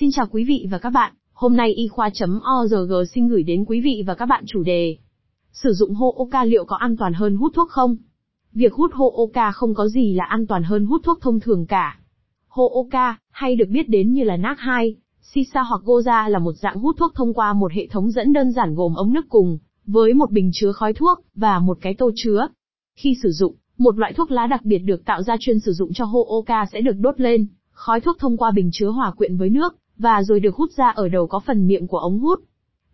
Xin chào quý vị và các bạn, hôm nay y khoa.org xin gửi đến quý vị và các bạn chủ đề. Sử dụng Hooka liệu có an toàn hơn hút thuốc không? Việc hút Hooka không có gì là an toàn hơn hút thuốc thông thường cả. Hooka, hay được biết đến như là NAC2, Sisa hoặc Goza là một dạng hút thuốc thông qua một hệ thống dẫn đơn giản gồm ống nước cùng, với một bình chứa khói thuốc, và một cái tô chứa. Khi sử dụng, một loại thuốc lá đặc biệt được tạo ra chuyên sử dụng cho Hooka sẽ được đốt lên, khói thuốc thông qua bình chứa hòa quyện với nước, và rồi được hút ra ở đầu có phần miệng của ống hút.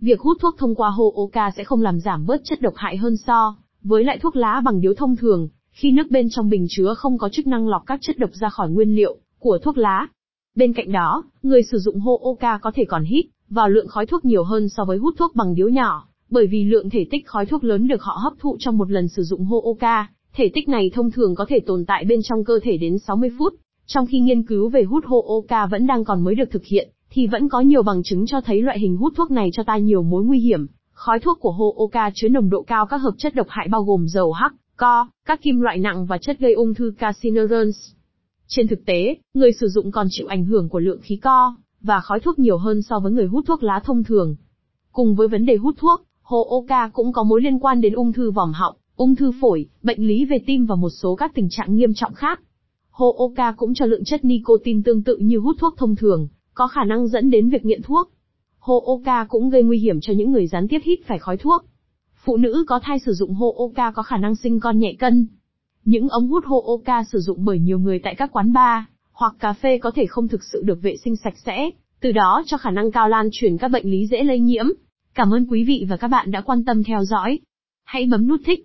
Việc hút thuốc thông qua Hooka sẽ không làm giảm bớt chất độc hại hơn so với lại thuốc lá bằng điếu thông thường, khi nước bên trong bình chứa không có chức năng lọc các chất độc ra khỏi nguyên liệu của thuốc lá. Bên cạnh đó, người sử dụng Hooka có thể còn hít vào lượng khói thuốc nhiều hơn so với hút thuốc bằng điếu nhỏ, bởi vì lượng thể tích khói thuốc lớn được họ hấp thụ trong một lần sử dụng Hooka, thể tích này thông thường có thể tồn tại bên trong cơ thể đến 60 phút. Trong khi nghiên cứu về hút Hooka vẫn đang còn mới được thực hiện, thì vẫn có nhiều bằng chứng cho thấy loại hình hút thuốc này cho ta nhiều mối nguy hiểm. Khói thuốc của Hooka chứa nồng độ cao các hợp chất độc hại bao gồm dầu hắc, co, các kim loại nặng và chất gây ung thư carcinogens. Trên thực tế, người sử dụng còn chịu ảnh hưởng của lượng khí co và khói thuốc nhiều hơn so với người hút thuốc lá thông thường. Cùng với vấn đề hút thuốc, Hooka cũng có mối liên quan đến ung thư vòm họng, ung thư phổi, bệnh lý về tim và một số các tình trạng nghiêm trọng khác. Hooka cũng cho lượng chất nicotine tương tự như hút thuốc thông thường, có khả năng dẫn đến việc nghiện thuốc. Hooka cũng gây nguy hiểm cho những người gián tiếp hít phải khói thuốc. Phụ nữ có thai sử dụng Hooka có khả năng sinh con nhẹ cân. Những ống hút Hooka sử dụng bởi nhiều người tại các quán bar hoặc cà phê có thể không thực sự được vệ sinh sạch sẽ, từ đó cho khả năng cao lan truyền các bệnh lý dễ lây nhiễm. Cảm ơn quý vị và các bạn đã quan tâm theo dõi. Hãy bấm nút thích,